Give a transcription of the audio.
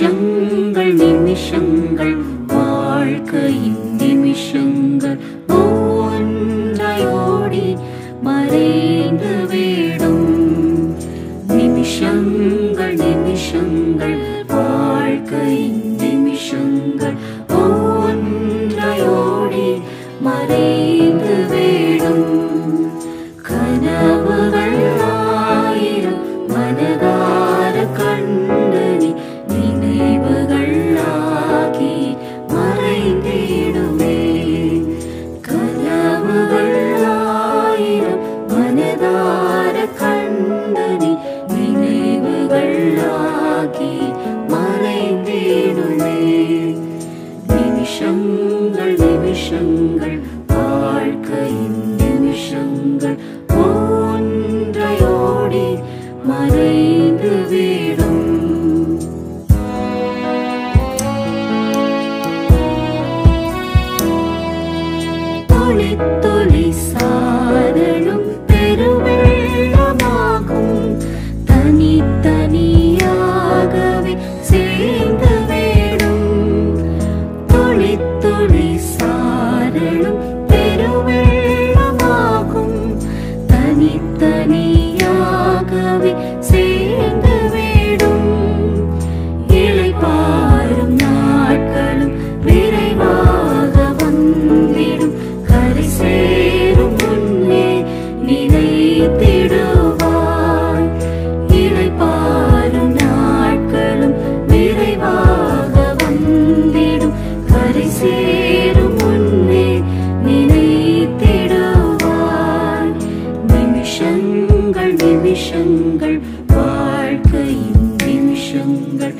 நிமிஷங்கள் நிமிஷங்கள் வாழ்க்கையின் நிமிஷங்கள். ஒன்றாய் ஓடி மறைந்து விடும் நிமிஷங்கள் நிமிஷங்கள் வாழ்க்கையின் நிமிஷங்கள். ஒன்றாய் ஓடி மறைந்து விடும் கனவுகள் நிமிஷங்கள் வாழ்க்கையின் நிமிஷங்கள் ஒன்றையோடி மறைந்து விடும். துளி துளி நிமிஷங்கள் வாழ்க்கையின் நிமிஷங்கள்.